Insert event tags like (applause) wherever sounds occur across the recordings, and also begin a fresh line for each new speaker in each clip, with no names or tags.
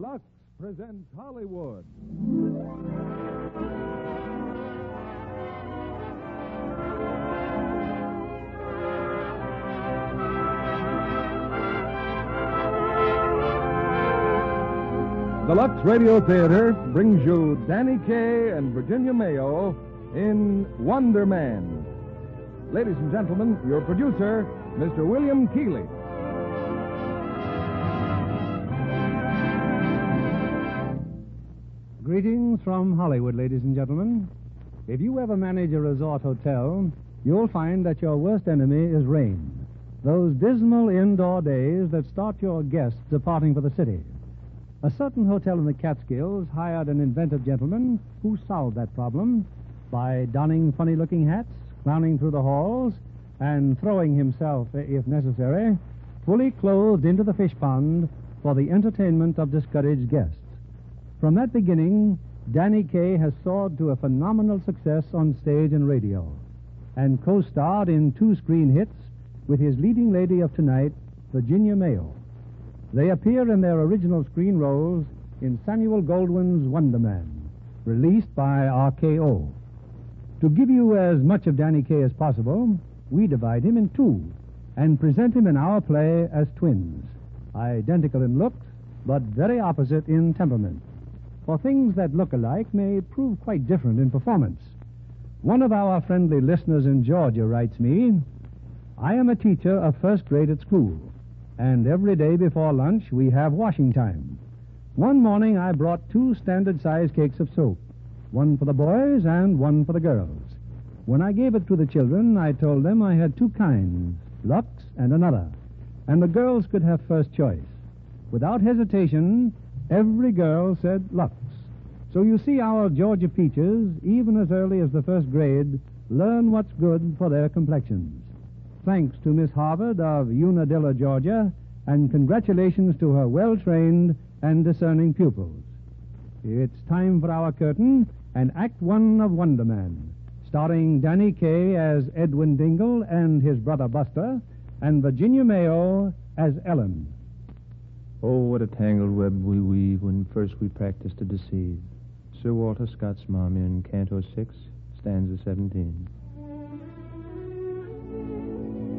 Lux presents Hollywood. The Lux Radio Theater brings you Danny Kaye and Virginia Mayo in Wonder Man. Ladies and gentlemen, your producer, Mr. William Keighley.
Greetings from Hollywood, ladies and gentlemen. If you ever manage a resort hotel, you'll find that your worst enemy is rain. Those dismal indoor days that start your guests departing for the city. A certain hotel in the Catskills hired an inventive gentleman who solved that problem by donning funny looking hats, clowning through the halls, and throwing himself, if necessary, fully clothed into the fish pond for the entertainment of discouraged guests. From that beginning, Danny Kaye has soared to a phenomenal success on stage and radio, and co starred in two screen hits with his leading lady of tonight, Virginia Mayo. They appear in their original screen roles in Samuel Goldwyn's Wonder Man, released by RKO. To give you as much of Danny Kaye as possible, we divide him in two and present him in our play as twins, identical in looks, but very opposite in temperament. For things that look alike may prove quite different in performance. One of our friendly listeners in Georgia writes me I am a teacher of first grade at school, and every day before lunch we have washing time. One morning I brought two standard size cakes of soap, one for the boys and one for the girls. When I gave it to the children, I told them I had two kinds, Lux and another, and the girls could have first choice. Without hesitation, every girl said Lux. So you see, our Georgia peaches, even as early as the first grade, learn what's good for their complexions. Thanks to Miss Harvard of Unadilla, Georgia, and congratulations to her well trained and discerning pupils. It's time for our curtain and Act One of Wonder Man, starring Danny Kaye as Edwin Dingle and his brother Buster, and Virginia Mayo as Ellen.
Oh, what a tangled web we weave when first we practice to deceive. Sir Walter Scott's Marmion Canto 6, stanza 17.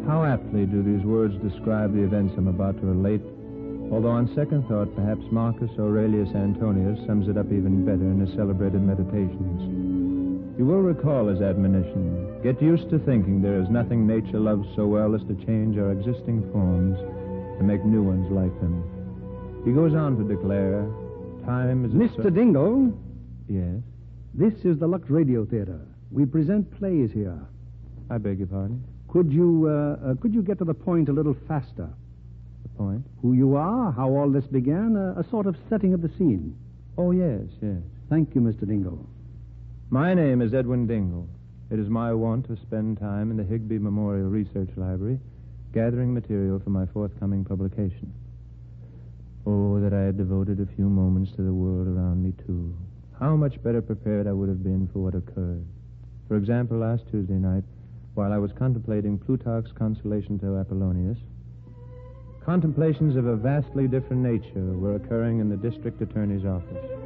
How aptly do these words describe the events I'm about to relate, although on second thought, perhaps Marcus Aurelius Antoninus sums it up even better in his celebrated Meditations. You will recall his admonition get used to thinking there is nothing nature loves so well as to change our existing forms to make new ones like them. He goes on to declare, time is.
Mr. Dingle,
Yes,
this is the Lux Radio Theater. We present plays here.
I beg your pardon.
Could you uh, uh, could you get to the point a little faster?
The point?
Who you are, how all this began, a, a sort of setting of the scene.
Oh, yes, yes.
Thank you, Mr. Dingle.
My name is Edwin Dingle. It is my wont to spend time in the Higby Memorial Research Library gathering material for my forthcoming publication. Oh, that I had devoted a few moments to the world around me, too. How much better prepared I would have been for what occurred. For example, last Tuesday night, while I was contemplating Plutarch's consolation to Apollonius, contemplations of a vastly different nature were occurring in the district attorney's office.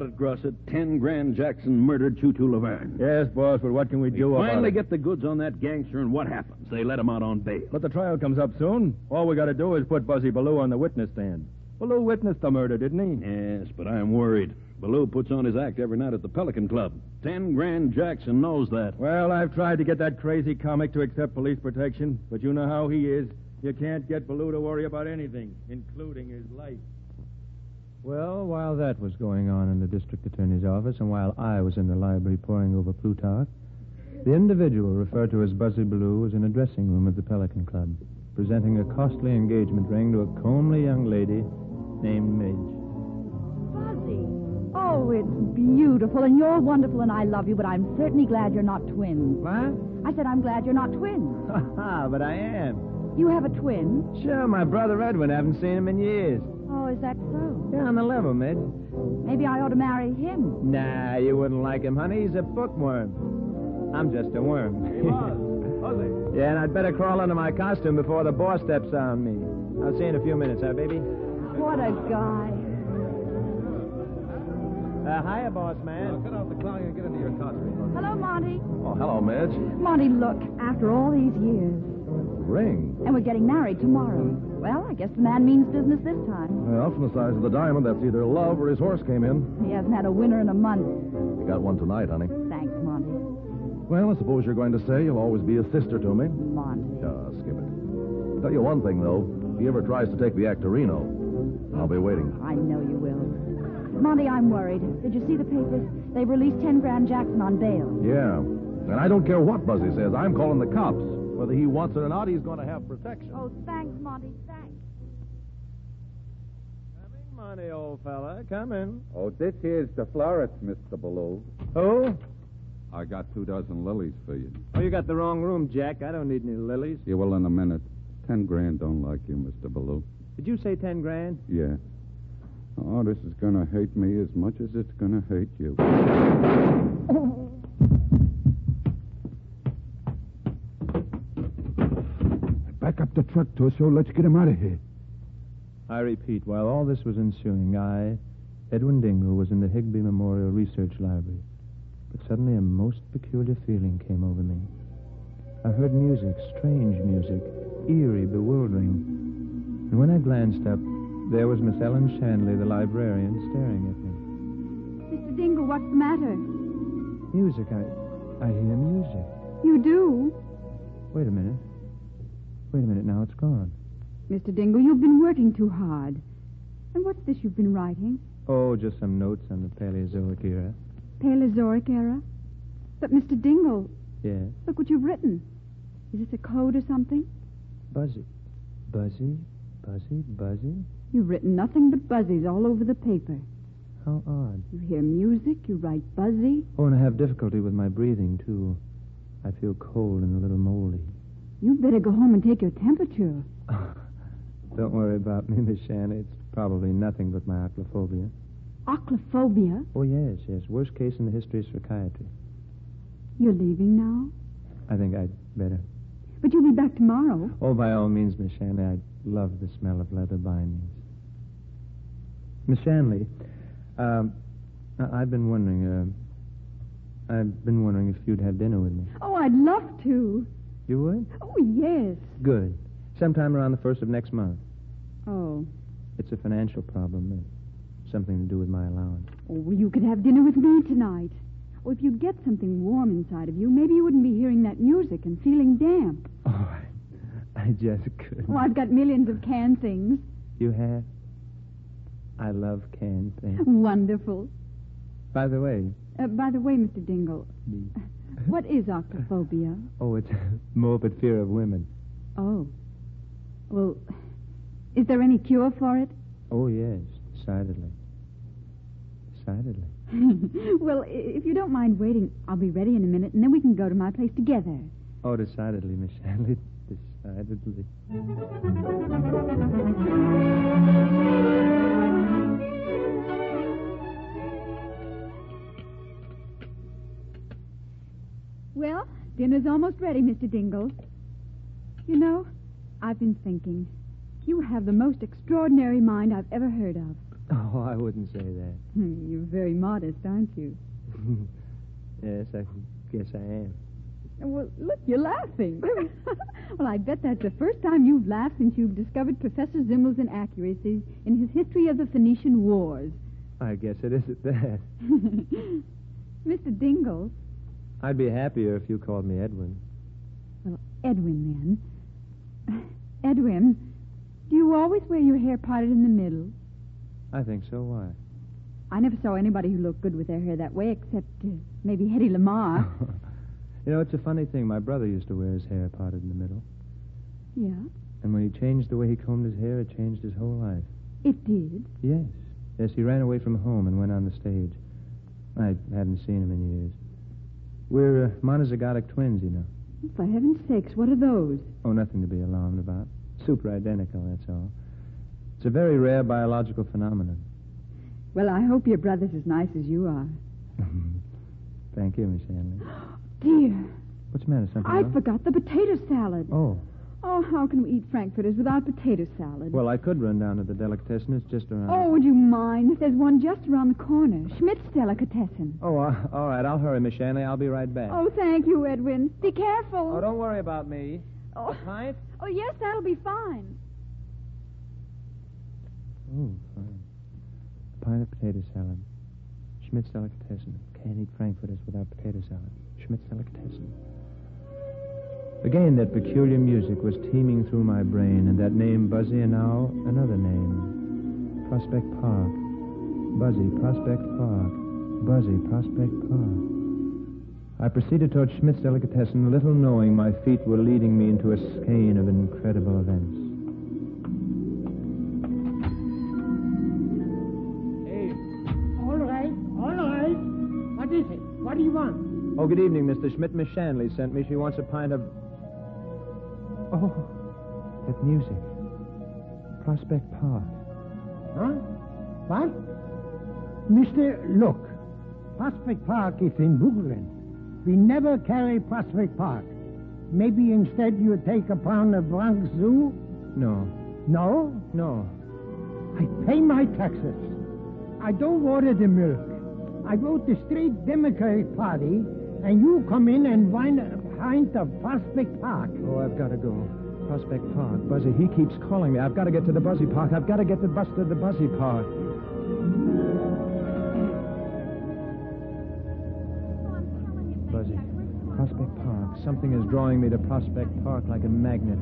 No doubt about it, Grosset. Ten Grand Jackson murdered Tutu Laverne.
Yes, boss, but what can we,
We
do about
finally get the goods on that gangster, and what happens? They let him out on bail.
But the trial comes up soon. All we got to do is put Buzzy Ballou on the witness stand. Ballou witnessed the murder, didn't he?
Yes, but I'm worried. Ballou puts on his act every night at the Pelican Club. Ten Grand Jackson knows that.
Well, I've tried to get that crazy comic to accept police protection, but you know how he is. You can't get Ballou to worry about anything, including his life.
Well, while that was going on in the district attorney's office and while I was in the library poring over Plutarch, the individual referred to as Buzzy Ballou was in a dressing room at the Pelican Club, presenting a costly engagement ring to a comely young lady named Midge.
Fuzzy. Oh, it's beautiful, and you're wonderful, and I love you, but I'm certainly glad you're not twins.
What?
I said I'm glad you're not twins.
Ha (laughs) ha, but I am.
You have a twin?
Sure, my brother Edwin. I Haven't seen him in years.
Oh, is that so?
Yeah, on the level, Midge.
Maybe I ought to marry him.
Nah, you wouldn't like him, honey. He's a bookworm. I'm just a worm.
Buzzy. (laughs)
yeah, and I'd better crawl into my costume before the boss steps on me. I'll see you in a few minutes, huh, baby?
What a guy.
Uh, hiya, boss man.
Cut out the clown and get into your costume.
Hello, Monty.
Oh, hello, Midge.
Monty, look, after all these years,
Ring.
and we're getting married tomorrow. Well, I guess the man means business this time.
Well, from the size of the diamond, that's either love or his horse came in.
He hasn't had a winner in a month.
You got one tonight, honey.
Thanks, Monty.
Well, I suppose you're going to say you'll always be a sister to me.
Monty.
Uh, skip it. I'll tell you one thing, though. If he ever tries to take me back to Reno, I'll be waiting.
I know you will. Monty, I'm worried. Did you see the papers? They've released 10 Grand Jackson on bail.
Yeah. And I don't care what Buzzy says. I'm calling the cops. Whether he wants it or not, he's going to have protection.
Oh, thanks, Monty. Thanks.
Coming, Monty, old fella. Coming.
Oh, this here's the florist, Mr. Ballou.
Who?
I got two dozen lilies for you.
Oh, you got the wrong room, Jack. I don't need any lilies.
You will in a minute. Ten grand don't like you, Mr. Ballou.
Did you say ten grand?
Yeah. Oh, this is gonna hate me as much as it's gonna hate you.
Back up the truck, Torso. Let's get him out of here.
I repeat, while all this was ensuing, I, Edwin Dingle, was in the Higby Memorial Research Library. But suddenly a most peculiar feeling came over me. I heard music, strange music, eerie, bewildering. And when I glanced up, there was Miss Ellen Shanley, the librarian, staring at me.
Mr. Dingle, what's the matter?
Music, I, I hear music.
You do?
Wait a minute. Wait a minute, now it's gone.
Mr. Dingle, you've been working too hard. And what's this you've been writing?
Oh, just some notes on the Paleozoic era.
Paleozoic era? But, Mr. Dingle,
Yes.
look what you've written. Is this a code or something?
Buzzy. Buzzy, buzzy, buzzy.
You've written nothing but buzzies all over the paper.
How odd.
You hear music, you write buzzy.
Oh, and I have difficulty with my breathing, too. I feel cold and a little moldy.
You'd better go home and take your temperature. (laughs)
Don't worry about me, Miss Shanley. It's probably nothing but my acrophobia.
Oclophobia.
Oh, yes, yes. Worst case in the history of psychiatry.
You're leaving now?
I think I'd better.
But you'll be back tomorrow.
Oh, by all means, Miss Shanley. I love the smell of leather bindings. Miss Shanley, um, I- I've been wondering, uh, I've been wondering if you'd have dinner with me.
Oh, I'd love to.
You would?
Oh, yes.
Good. Sometime around the first of next month.
Oh.
It's a financial problem. Something to do with my allowance.
Oh, well, you could have dinner with me tonight. Oh, if you'd get something warm inside of you, maybe you wouldn't be hearing that music and feeling damp. (laughs)
Oh, I, I just couldn't.
Oh, I've got millions of canned things.
You have? I love canned things.
Wonderful.
By the way,
Uh, by the way, Mr. Dingle,
the, (laughs)
what is octophobia?
oh, it's (laughs) morbid fear of women.
Oh. Well, is there any cure for it?
Oh, yes, decidedly. Decidedly. (laughs)
well, if you don't mind waiting, I'll be ready in a minute, and then we can go to my place together.
Oh, decidedly, Miss Shanley. (laughs) Decidedly.
Well, dinner's almost ready, Mr. Dingle. You know, I've been thinking. You have the most extraordinary mind I've ever heard of.
Oh, I wouldn't say that. (laughs)
You're very modest, aren't you? (laughs)
yes, I guess I am.
Well, look, you're laughing. (laughs) well, I bet that's the first time you've laughed since you've discovered Professor Zimmel's inaccuracies in his history of the Phoenician Wars.
I guess it is at that.
Mr. Dingle,
I'd be happier if you called me Edwin.
well, Edwin, then. Edwin, do you always wear your hair parted in the middle?
I think so. Why?
I never saw anybody who looked good with their hair that way, except uh, maybe Hedy Lamarr. (laughs)
You know, it's a funny thing. My brother used to wear his hair parted in the middle.
yeah,
And when he changed the way he combed his hair, it changed his whole life.
it did.
Yes. Yes, he ran away from home and went on the stage. I hadn't seen him in years. We're uh, monozygotic twins, you know.
For heaven's sakes, what are those?
Oh, nothing to be alarmed about. Super identical, that's all. It's a very rare biological phenomenon.
Well, I hope your brother's as nice as you are. (laughs)
Thank you, Miss Shanley. (gasps)
Dear,
What's the matter? Something
I
wrong?
forgot the potato salad.
Oh.
Oh, how can we eat frankfurters without potato salad?
Well, I could run down to the delicatessen. It's just around.
Oh, would you mind? There's one just around the corner. Schmidt's Delicatessen.
Oh, uh, all right. I'll hurry, Miss Shanley. I'll be right back.
Oh, thank you, Edwin. Be careful.
Oh, don't worry about me.
Oh,
Pint?
oh yes, that'll be fine.
Oh, fine. A pint of potato salad. Schmidt's Delicatessen. Can't eat frankfurters without potato salad. Schmidt's Delicatessen. Again, that peculiar music was teeming through my brain, and that name, Buzzy, and now another name. Prospect Park. Buzzy, Prospect Park. Buzzy, Prospect Park. I proceeded toward Schmidt's Delicatessen, little knowing my feet were leading me into a skein of incredible events. Hey.
All right, all right. What is it? What do you want?
Oh, good evening, Mr. Schmidt. Miss Shanley sent me. She wants a pint of. Oh, that music. Prospect Park.
Huh? What? Mister, look. Prospect Park is in Brooklyn. We never carry Prospect Park. Maybe instead you take upon the Bronx Zoo?
No,
No?
no.
I pay my taxes. I don't order the milk. I vote the straight Democratic Party, and you come in and find a pint of Prospect Park.
Oh, I've got to go. Prospect Park. Buzzy, he keeps calling me. I've got to get to the Buzzy Park. I've got to get the bus to the Buzzy Park. Buzzy, Prospect Park. Something is drawing me to Prospect Park like a magnet.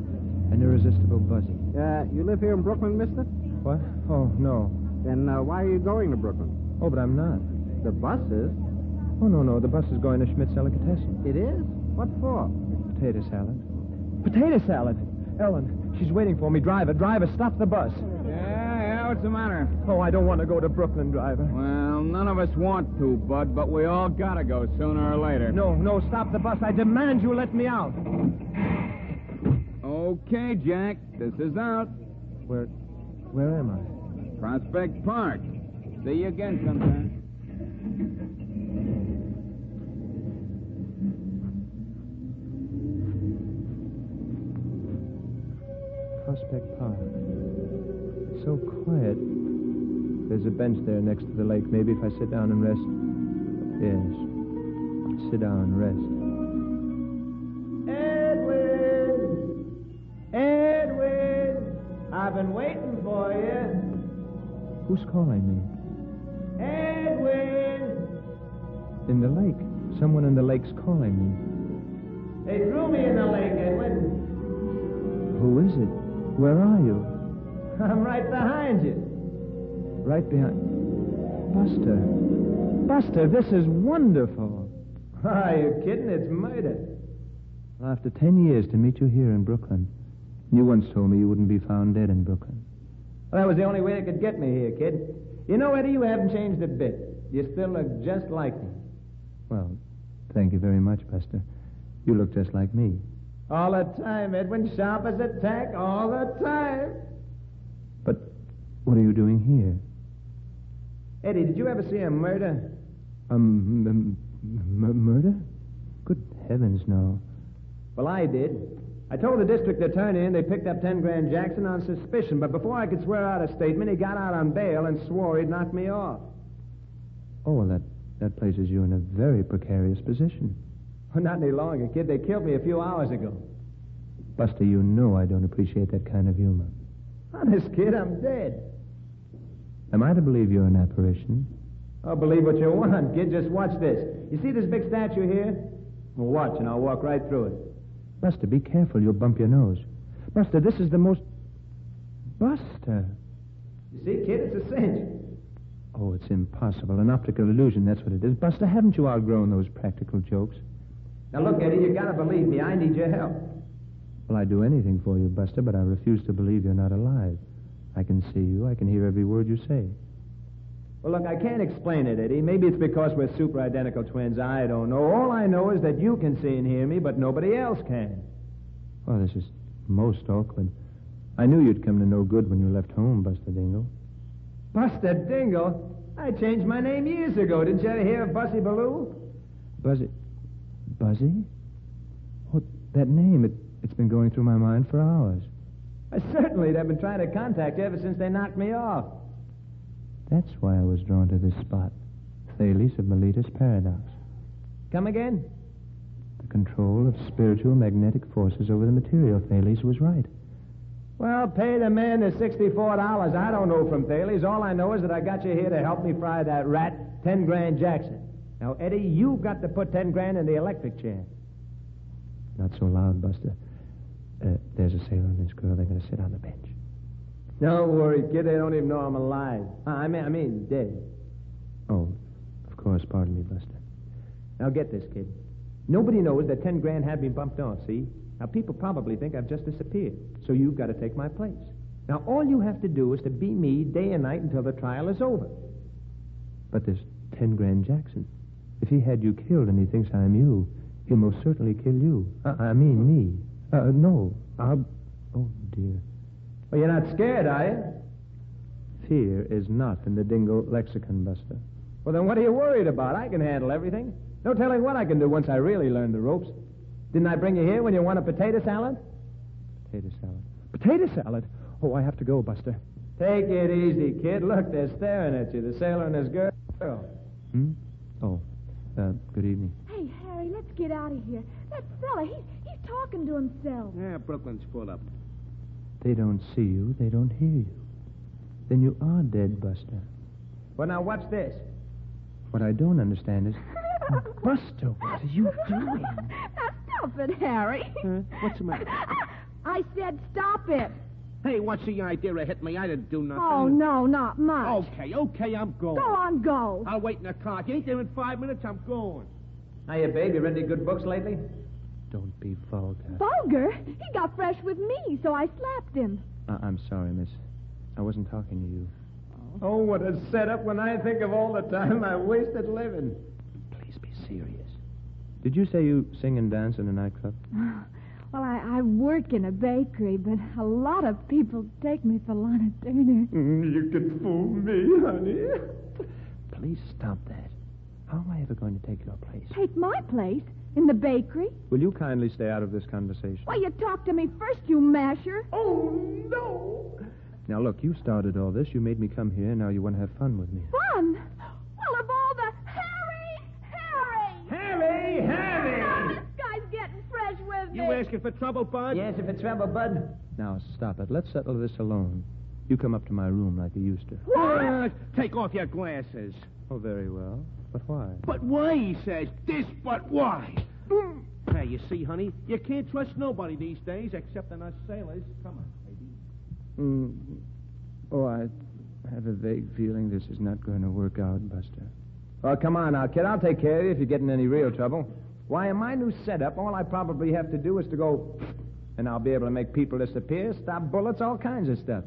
An irresistible Buzzy.
Uh, you live here in Brooklyn, mister?
What? Oh, no.
Then uh, why are you going to Brooklyn?
Oh, but I'm not.
The bus is.
Oh, no, no. The bus is going to Schmidt's Delicatessen.
It is? What for?
Potato salad. Potato salad! Ellen, she's waiting for me. Driver, driver, stop the bus.
Yeah, yeah, what's the matter?
Oh, I don't want to go to Brooklyn, driver.
Well, none of us want to, Bud, but we all gotta go sooner or later.
No, no, stop the bus. I demand you let me out.
Okay, Jack, this is out.
Where, where am I?
Prospect Park. See you again sometime.
Prospect Park. So quiet. There's a bench there next to the lake. Maybe if I sit down and rest. Yes. Sit down and rest.
Edwin! Edwin! I've been waiting for you.
Who's calling me?
Edwin!
In the lake. Someone in the lake's calling me.
They threw me in the lake, Edwin.
Who is it? Where are you? (laughs)
I'm right behind you.
Right behind. Buster. Buster, this is wonderful. (laughs)
Are you kidding? It's murder.
Well, after ten years to meet you here in Brooklyn. You once told me you wouldn't be found dead in Brooklyn.
Well, that was the only way they could get me here, kid. You know, Eddie, you haven't changed a bit. You still look just like me.
Well, thank you very much, Buster.
You look just like me.
All the time, Edwin. Sharp as a tack, all the time.
But what are you doing here?
Eddie, did you ever see a murder?
Um, m- m- murder? Good heavens, no.
Well, I did. I told the district attorney and they picked up 10 grand Jackson on suspicion, but before I could swear out a statement, he got out on bail and swore he'd knock me off.
Oh, well, that, that places you in a very precarious position.
Well, not any longer, kid. They killed me a few hours ago.
Buster, you know I don't appreciate that kind of humor.
Honest, kid, I'm dead.
Am I to believe you're an apparition?
Oh, believe what you want, kid. Just watch this. You see this big statue here? Well, watch, and I'll walk right through it.
Buster, be careful. You'll bump your nose. Buster, this is the most. Buster!
You see, kid, it's a cinch.
Oh, it's impossible. An optical illusion, that's what it is. Buster, haven't you outgrown those practical jokes?
Now, look, Eddie, You've gotta believe me. I need your help.
Well, I'd do anything for you, Buster, but I refuse to believe you're not alive. I can see you. I can hear every word you say.
Well, look, I can't explain it, Eddie. Maybe it's because we're super identical twins. I don't know. All I know is that you can see and hear me, but nobody else can.
Well, this is most awkward. I knew you'd come to no good when you left home, Buster Dingle.
Buster Dingle? I changed my name years ago. Didn't you ever hear of Buzzy Ballou?
Buzzy. Buzzy? Oh, that name, it, it's been going through my mind for hours.
Uh, certainly, they've been trying to contact you ever since they knocked me off.
That's why I was drawn to this spot. Thales of Miletus Paradox.
Come again?
The control of spiritual magnetic forces over the material. Thales was right.
Well, pay the man the $64. I don't know from Thales. All I know is that I got you here to help me fry that rat, 10 grand Jackson. Now, Eddie, you've got to put 10 grand in the electric chair.
Not so loud, Buster. Uh, there's a sailor and this girl. They're going to sit on the bench.
Don't worry, kid. They don't even know I'm alive. Uh, I mean, I mean, dead.
Oh, of course. Pardon me, Buster.
Now, get this, kid. Nobody knows that 10 grand had me bumped off, see? Now, people probably think I've just disappeared, so you've got to take my place. Now, all you have to do is to be me day and night until the trial is over.
But there's 10 grand Jackson. If he had you killed and he thinks I'm you, he'll most certainly kill you. Uh, I mean me. Uh, no. I'll... Oh, dear.
Well, you're not scared, are you?
Fear is not in the dingo lexicon, Buster.
Well, then what are you worried about? I can handle everything. No telling what I can do once I really learn the ropes. Didn't I bring you here when you want a potato salad?
Potato salad.
Potato salad? Oh, I have to go, Buster.
Take it easy, kid. Look, they're staring at you, the sailor and his girl.
Hmm? Oh, uh, good evening.
Hey, Harry, let's get out of here. That fella, he's, he's talking to himself.
Yeah, Brooklyn's full up.
They don't see you. They don't hear you. Then you are dead, Buster.
Well, now, watch this.
What I don't understand is... (laughs) Buster, what are you (laughs) doing?
Now, stop it, Harry.
Huh? What's the matter?
I said stop it.
Hey, what's the idea of hitting me? I didn't do nothing.
Oh, no, not much.
Okay, okay, I'm going.
Go on, go.
I'll wait in the car. If you ain't there in five minutes, I'm going.
Hiya, babe. You read any good books lately?
Don't be vulgar.
Vulgar? He got fresh with me, so I slapped him.
Uh, I'm sorry, miss. I wasn't talking to you.
Oh, what a setup when I think of all the time I wasted living.
Please be serious. Did you say you sing and dance in a nightclub? (laughs)
Well, I, I work in a bakery, but a lot of people take me for Lana Turner.
Mm, you can fool me, honey.
Please stop that. How am I ever going to take your place?
Take my place in the bakery?
Will you kindly stay out of this conversation?
Why, you talk to me first, you masher.
Oh, no.
Now, look, you started all this. You made me come here. Now you want to have fun with me.
Fun?
You
me.
asking for trouble, Bud?
Yes, if it's trouble, Bud.
Now, stop it. Let's settle this alone. You come up to my room like you used to.
Uh, take off your glasses.
Oh, very well. But why?
But why, he says. This, but why? Hey, you see, honey, you can't trust nobody these days except in us sailors. Come on, baby.
Mm, oh, I have a vague feeling this is not going to work out, Buster.
Well, come on now, kid. I'll take care of you if you get in any real trouble. Why, in my new setup, all I probably have to do is to go, and I'll be able to make people disappear, stop bullets, all kinds of stuff.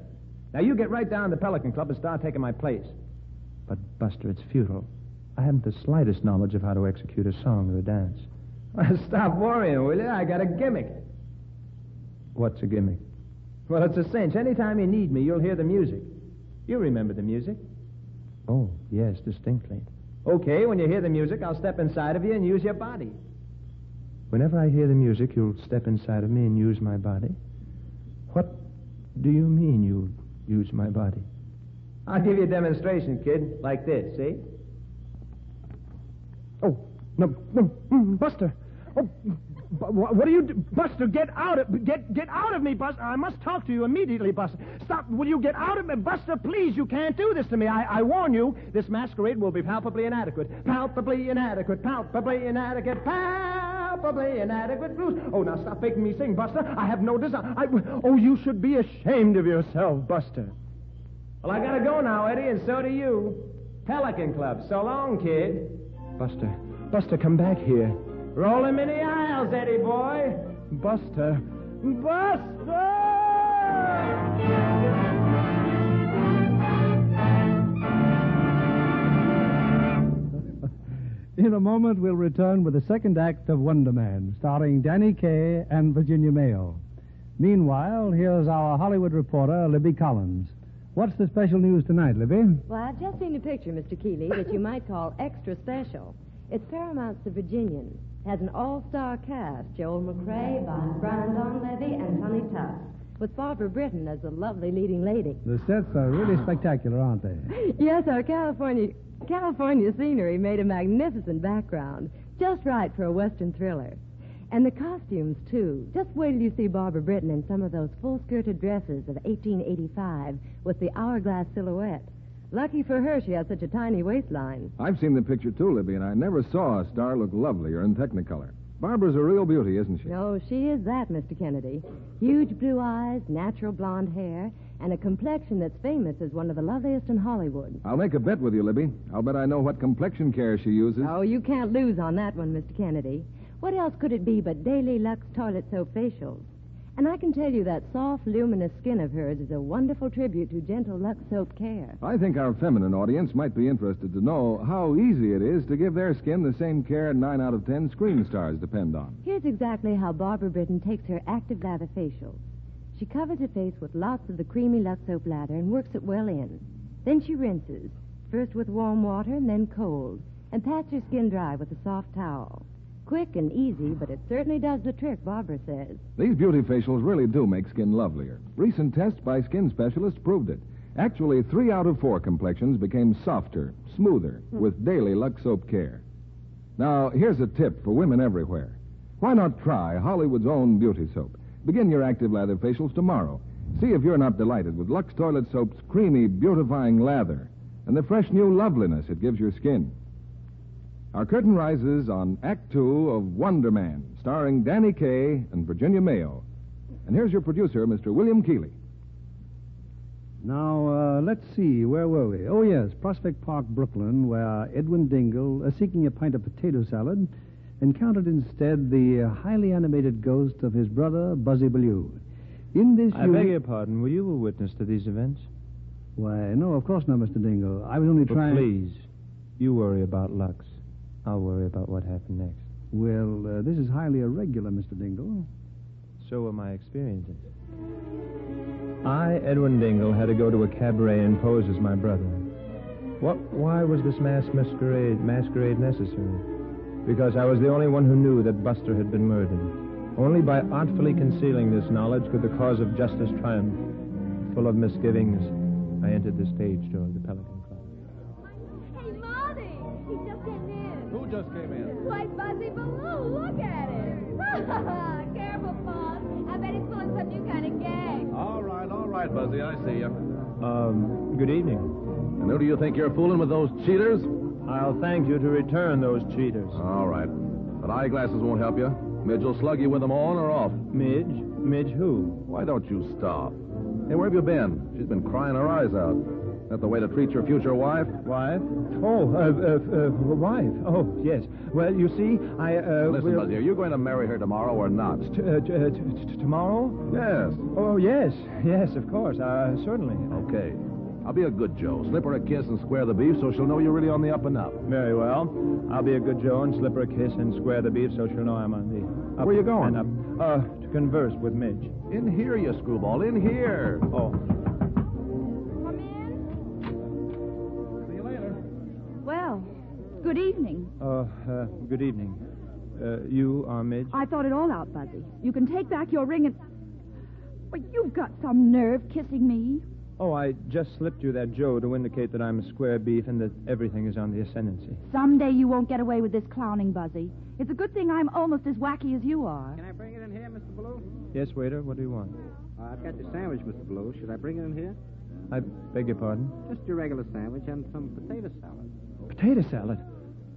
Now, you get right down to Pelican Club and start taking my place.
But, Buster, it's futile. I haven't the slightest knowledge of how to execute a song or a dance. (laughs)
Stop worrying, will you? I got a gimmick.
What's a gimmick?
Well, it's a cinch. Anytime you need me, you'll hear the music. You remember the music?
Oh, yes, distinctly.
Okay, when you hear the music, I'll step inside of you and use your body.
Whenever I hear the music, you'll step inside of me and use my body? What do you mean you'll use my body?
I'll give you a demonstration, kid, like this, see?
Oh, no, no, mm, Buster. Oh, what are you do? Buster, get out of get get out of me, Buster. I must talk to you immediately, Buster. Stop. Will you get out of me? Buster, please, you can't do this to me. I, I warn you, this masquerade will be palpably inadequate. Palpably inadequate. Palpably inadequate. Palpably inadequate. Blues. Oh, now stop making me sing, Buster. I have no desire. I, oh, you should be ashamed of yourself, Buster.
Well, I gotta go now, Eddie, and so do you. Pelican Club. So long, kid.
Buster, Buster, come back here.
Roll him in the aisles, Eddie boy.
Buster. Buster! In a moment, we'll return with the second act of Wonder Man, starring Danny Kaye and Virginia Mayo. Meanwhile, here's our Hollywood reporter, Libby Collins. What's the special news tonight, Libby?
Well, I've just seen a picture, Mr. Keighley, that you might call extra special. It's Paramount's The Virginians. Has an all-star cast: Joel McCrea, Bon Brian Donlevy, and Sonny Tufts, with Barbara Britton as the lovely leading lady.
The sets are really spectacular, aren't they? (laughs)
Yes, our California California scenery made a magnificent background, just right for a western thriller. And the costumes, too. Just wait till you see Barbara Britton in some of those full-skirted dresses of 1885 with the hourglass silhouette. Lucky for her, she has such a tiny waistline.
I've seen the picture too, Libby, and I never saw a star look lovelier in Technicolor. Barbara's a real beauty, isn't she?
Oh, she is that, Mr. Kennedy. Huge blue eyes, natural blonde hair, and a complexion that's famous as one of the loveliest in Hollywood.
I'll make a bet with you, Libby. I'll bet I know what complexion care she uses.
Oh, you can't lose on that one, Mr. Kennedy. What else could it be but Daily Lux toilet soap facials? And I can tell you that soft, luminous skin of hers is a wonderful tribute to gentle Lux soap care.
I think our feminine audience might be interested to know how easy it is to give their skin the same care nine out of ten screen stars depend on.
Here's exactly how Barbara Britton takes her active lather facials. She covers her face with lots of the creamy Lux soap lather and works it well in. Then she rinses, first with warm water and then cold, and pats her skin dry with a soft towel. Quick and easy, but it certainly does the trick, Barbara says.
These beauty facials really do make skin lovelier. Recent tests by skin specialists proved it. Actually, three out of four complexions became softer, smoother, with daily Lux Soap Care. Now, here's a tip for women everywhere. Why not try Hollywood's own beauty soap? Begin your active lather facials tomorrow. See if you're not delighted with Lux Toilet Soap's creamy, beautifying lather and the fresh new loveliness it gives your skin. Our curtain rises on Act Two of Wonder Man, starring Danny Kaye and Virginia Mayo. And here's your producer, Mr. William Keighley.
Now, uh, let's see, where were we? Oh, yes, Prospect Park, Brooklyn, where Edwin Dingle, uh, seeking a pint of potato salad, encountered instead the uh, highly animated ghost of his brother, Buzzy Ballou. In this
I beg your pardon. Were you a witness to these events?
Why, no, of course not, Mr. Dingle. I was only
But
trying...
please, you worry about Lux. I'll worry about what happened next.
Well, uh, this is highly irregular, Mr. Dingle.
So were my experiences. I, Edwin Dingle, had to go to a cabaret and pose as my brother. What? Why was this mass masquerade masquerade necessary? Because I was the only one who knew that Buster had been murdered. Only by artfully concealing this knowledge could the cause of justice triumph. Full of misgivings, I entered the stage door of the Pelican Club.
Hey, Marty! He just came in.
Who just came in?
Quite Buzzy Ballou. Look at him. (laughs) Careful, boss. I bet he's pulling some new kind of gag.
All right, all right, Buzzy, I see you.
Um, good evening.
And who do you think you're fooling with those cheaters?
I'll thank you to return those cheaters.
All right. But eyeglasses won't help you. Midge will slug you with them on or off.
Midge? Midge who?
Why don't you stop? Hey, where have you been? She's been crying her eyes out. Is That the way to treat your future wife?
Wife? Oh, uh, uh, uh, wife. Oh, yes. Well, you see, I, uh...
Listen, Buzzy, are you going to marry her tomorrow or not?
T- uh, t- uh, t- t- tomorrow?
Yes.
Oh, yes. Yes, of course. Uh, certainly.
Okay.
I'll be a good Joe. Slip her a kiss and square the beef so she'll know you're really on the up and up.
Very well. I'll be a good Joe and slip her a kiss and square the beef so she'll know I'm on the up
Where you going?
and up. Uh, to converse with Midge.
In here, you screwball. In here.
Oh. Come in. See you later.
Well, good evening.
Uh, uh, good evening. Uh, you are Midge?
I thought it all out, Buzzy. You can take back your ring and. Well, you've got some nerve kissing me.
Oh, I just slipped you that Joe to indicate that I'm a square beef and that everything is on the ascendancy.
Someday you won't get away with this clowning, Buzzy. It's a good thing I'm almost as wacky as you are.
Can I bring it in here, Mr. Blue?
Yes, waiter, what do you want?
Uh, I've got your sandwich, Mr. Blue. Should I bring it in here?
I beg your pardon?
Just your regular sandwich and some potato salad.
Potato salad?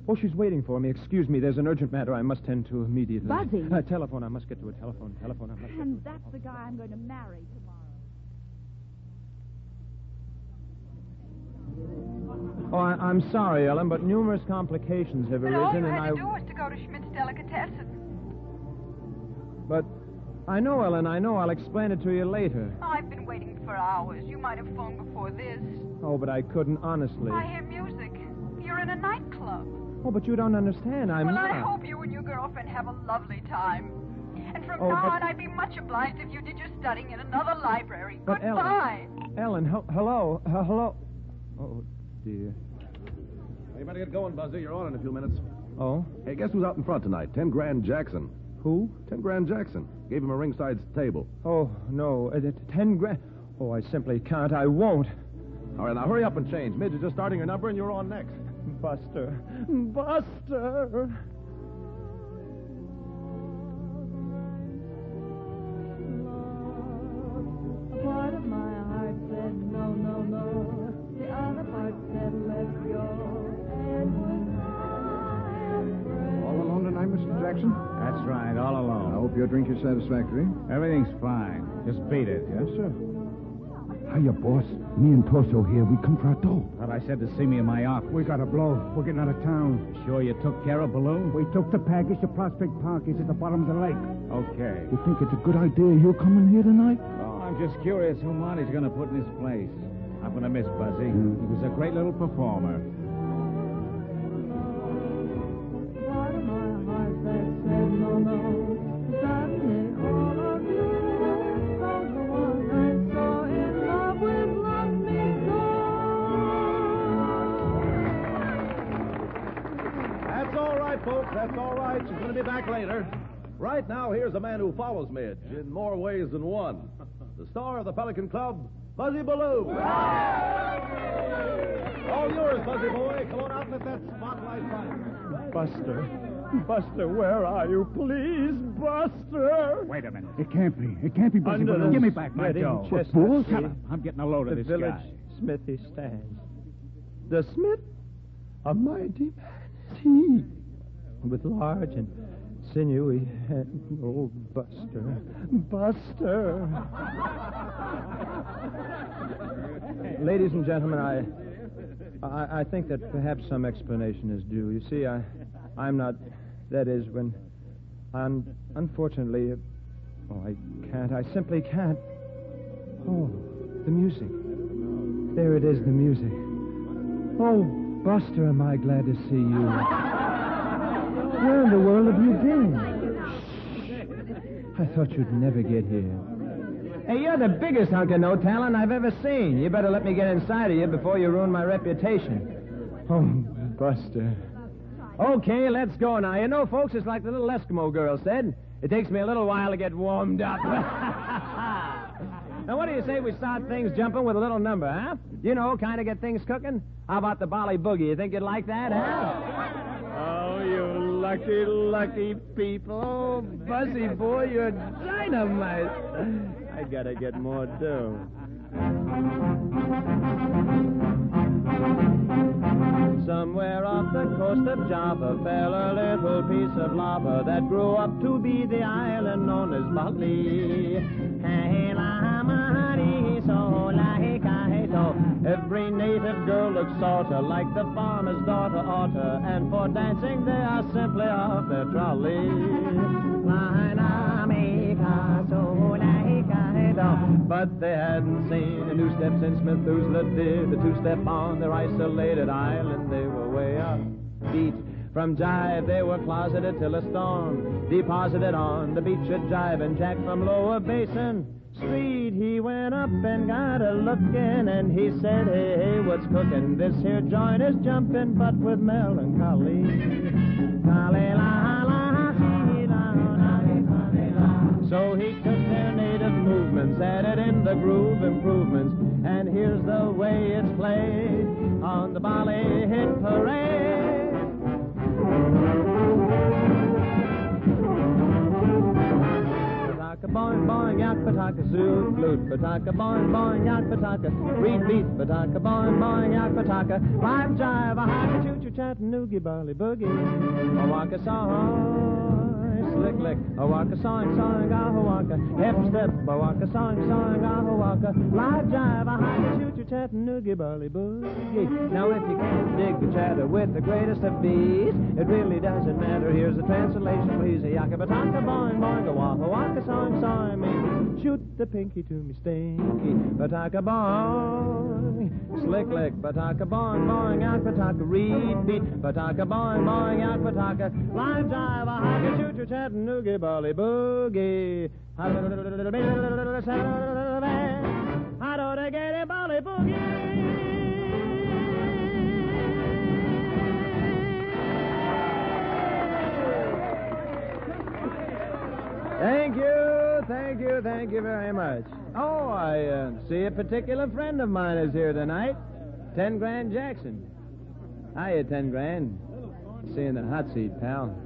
Oh, she's waiting for me. Excuse me. There's an urgent matter I must tend to immediately.
Buzzy.
Uh, telephone. I must get to a telephone. Telephone. I must get
And that's the guy I'm going to marry
Oh, I, I'm sorry, Ellen, but numerous complications have
But all
arisen,
you
and
had
I.
to do was to go to Schmidt's Delicatessen.
But I know, Ellen. I know. I'll explain it to you later.
I've been waiting for hours. You might have phoned before this.
Oh, but I couldn't honestly.
I hear music. You're in a nightclub.
Oh, but you don't understand. I'm
well,
not.
I hope you and your girlfriend have a lovely time. And from
Oh,
now
but-
on, I'd be much obliged if you did your studying in another library.
But Ellen-
Goodbye.
Ellen, he- hello, hello. Oh dear.
Hey, you better get going, Buzzy. You're on in a few minutes.
Oh?
Hey, guess who's out in front tonight? Ten Grand Jackson.
Who?
Ten Grand Jackson. Gave him a ringside table.
Oh no, uh, ten grand. Oh, I simply can't. I won't.
All right, now hurry up and change. Midge is just starting her number, and you're on next.
Buster. Buster.
Your drink is satisfactory.
Everything's fine. Just beat it.
Yes, sir. Hiya, boss. Me and Torso here. We come for a dough.
Thought I said to see me in my office.
We got a blow. We're getting out of town.
Sure you took care of Ballou?
We took the package to Prospect Park. It's at the bottom of the lake.
Okay.
You think it's a good idea you coming here tonight?
Oh, I'm just curious who Monty's going to put in his place. I'm going to miss Buzzy. Hmm. He was a great little performer.
That's all right. She's going to be back later. Right now, here's a man who follows Midge in more ways than one. The star of the Pelican Club, Buzzy Ballou. All yours, Buzzy boy. Come on out and let that spotlight shine.
Buster. Buster, where are you? Please, Buster.
Wait a minute.
It can't be. It can't be Buzzy
Under
Balloon.
Give me back my
spreading
dough.
chestnut
Bull?
tree,
Shut up. I'm getting a load of this
village
guy.
smithy stands. The smith, a mighty man is he, with large and sinewy hands. Oh, Buster, Buster. Ladies and gentlemen, I, I, I think that perhaps some explanation is due. You see, I, I'm not. That is, when, I'm unfortunately. Oh, I can't. I simply can't. Oh, the music. There it is, the music. Oh, Buster, am I glad to see you. Where in the world have you been? I thought you'd never get here.
Hey, you're the biggest hunk of no talent I've ever seen. You better let me get inside of you before you ruin my reputation.
Oh, Buster.
Okay, let's go now. You know, folks, it's like the little Eskimo girl said. It takes me a little while to get warmed up. (laughs) now, what do you say we start things jumping with a little number, huh? You know, kind of get things cooking? How about the Bali Boogie? You think you'd like that, huh?
Lucky, lucky people. Oh, Buzzy boy, you're dynamite. I gotta get more dough. Somewhere off the coast of Java fell a little piece of lava that grew up to be the island known as Bali. Hey, la, ma, di, so, la, he, ka, he, so. Every native girl looks sorta like the farmer's daughter oughta, and for dancing they are simply off their trolley. But they hadn't seen a new step since Methuselah did the two-step on their isolated island. They were way up beat. From jive they were closeted till a storm deposited on the beach at Jive and Jack from Lower Basin Street. He went up and got a lookin' and he said, Hey, hey, what's cookin'? This here joint is jumpin', but with melancholy. So he took their native movements, added in the groove improvements, and here's the way it's played on the Bali Hit Parade. Pataka boing boing yak pataka zoo flute pataka boing boing yak pataka reed beat pataka boing boing yak pataka live jive a haka choo choo chattanoogie Bali Boogie a waka song slick lick a waka song song ah, a waka hip step a waka song song ah, a waka live jive a haka choo choo chattanoogie Bali Boogie. Now if you can't dig the chatter with the greatest of bees it really doesn't matter. Here's the translation please. A yaka pataka boing boing a waka waka song song me. Shoot the pinky to me stinky. Pataka boing slick lick pataka boing boing yak pataka reed beat. Pataka boing boing yak pataka. Live jive a haka choo choo chattanoogie Bali Boogie I don't get it, Bolly Thank you, thank you, thank you very much. Oh, I uh, see a particular friend of mine is here tonight. Ten Grand Jackson. Hiya, Ten Grand. See you in the hot seat, pal.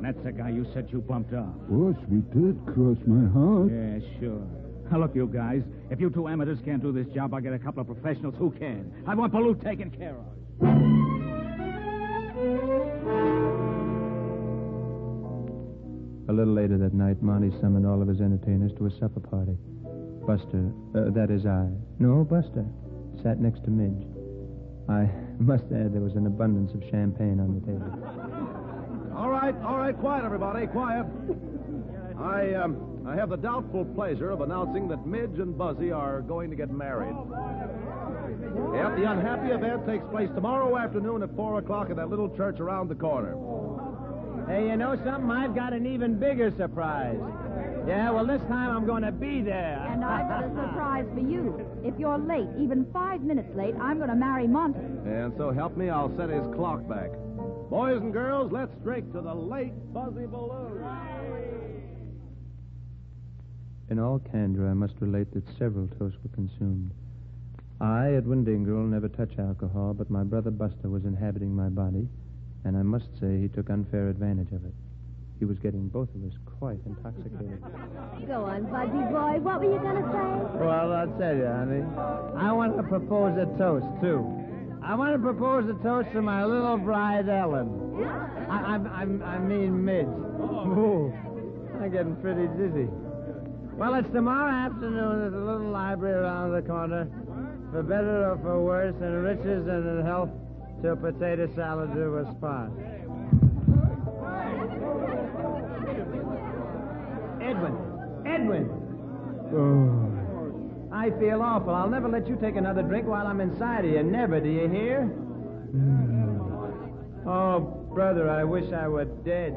That's the guy you said you bumped off.
Boss, we did cross my heart.
Yeah, sure. Now, look, you guys. If you two amateurs can't do this job, I'll get a couple of professionals who can. I want Ballou taken care of.
A little later that night, Monty summoned all of his entertainers to a supper party. Buster, uh, that is I. No, Buster, sat next to Midge. I (laughs) must add there was an abundance of champagne on the table.
All right, all right, quiet, everybody, quiet. I, um, I have the doubtful pleasure of announcing that Midge and Buzzy are going to get married. Yep, the unhappy event takes place tomorrow afternoon at 4 o'clock at that little church around the corner.
Hey, you know something? I've got an even bigger surprise. Yeah, well, this time I'm going to be there.
And I've got a surprise for you. If you're late, even five minutes late, I'm going to marry Monty.
And so help me, I'll set his clock back. Boys and girls, let's drink to the late Buzzy Ballou.
In all candor, I must relate that several toasts were consumed. I, Edwin Dingle, never touch alcohol, but my brother Buster was inhabiting my body, and I must say he took unfair advantage of it. He was getting both of us quite intoxicated.
Go on, Buzzy boy. What were you going to say?
Well, I'll tell you, honey. I want to propose a toast, too. I want to propose a toast to my little bride, Ellen. I, I, I, I mean, Midge. Oh. Ooh, I'm getting pretty dizzy. Well, it's tomorrow afternoon at the little library around the corner. For better or for worse, in riches and in health, to a potato salad do us part. Edwin! Edwin!
Oh.
I feel awful. I'll never let you take another drink while I'm inside of you. Never, do you hear? Oh, brother, I wish I were dead.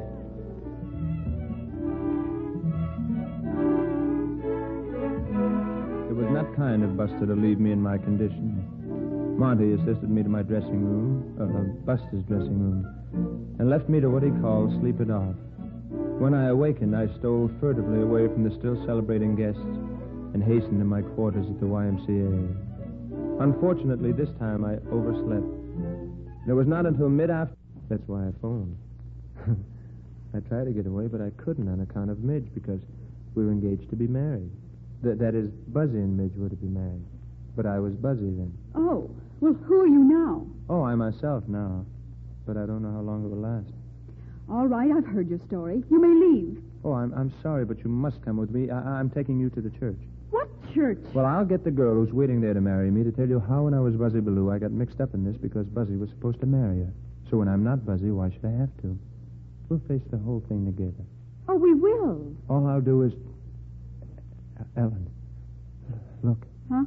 It was not kind of Buster to leave me in my condition. Monty assisted me to my dressing room, uh, Buster's dressing room, and left me to what he called sleep it off. When I awakened, I stole furtively away from the still celebrating guests and hastened to my quarters at the YMCA. Unfortunately, this time I overslept. It was not until mid-afternoon. That's why I phoned. (laughs) I tried to get away, but I couldn't on account of Midge because we were engaged to be married. Th- that is, Buzzy and Midge were to be married. But I was Buzzy then.
Oh, well, who are you now?
Oh, I myself now. But I don't know how long it will last.
All right, I've heard your story. You may leave.
Oh, I'm, I'm sorry, but you must come with me. I, I'm taking you to the church.
What church.
Well, I'll get the girl who's waiting there to marry me to tell you how, when I was Buzzy Ballou, I got mixed up in this because Buzzy was supposed to marry her. So when I'm not Buzzy, why should I have to? We'll face the whole thing together.
Oh, we will.
All I'll do is. Uh, Ellen, look.
Huh?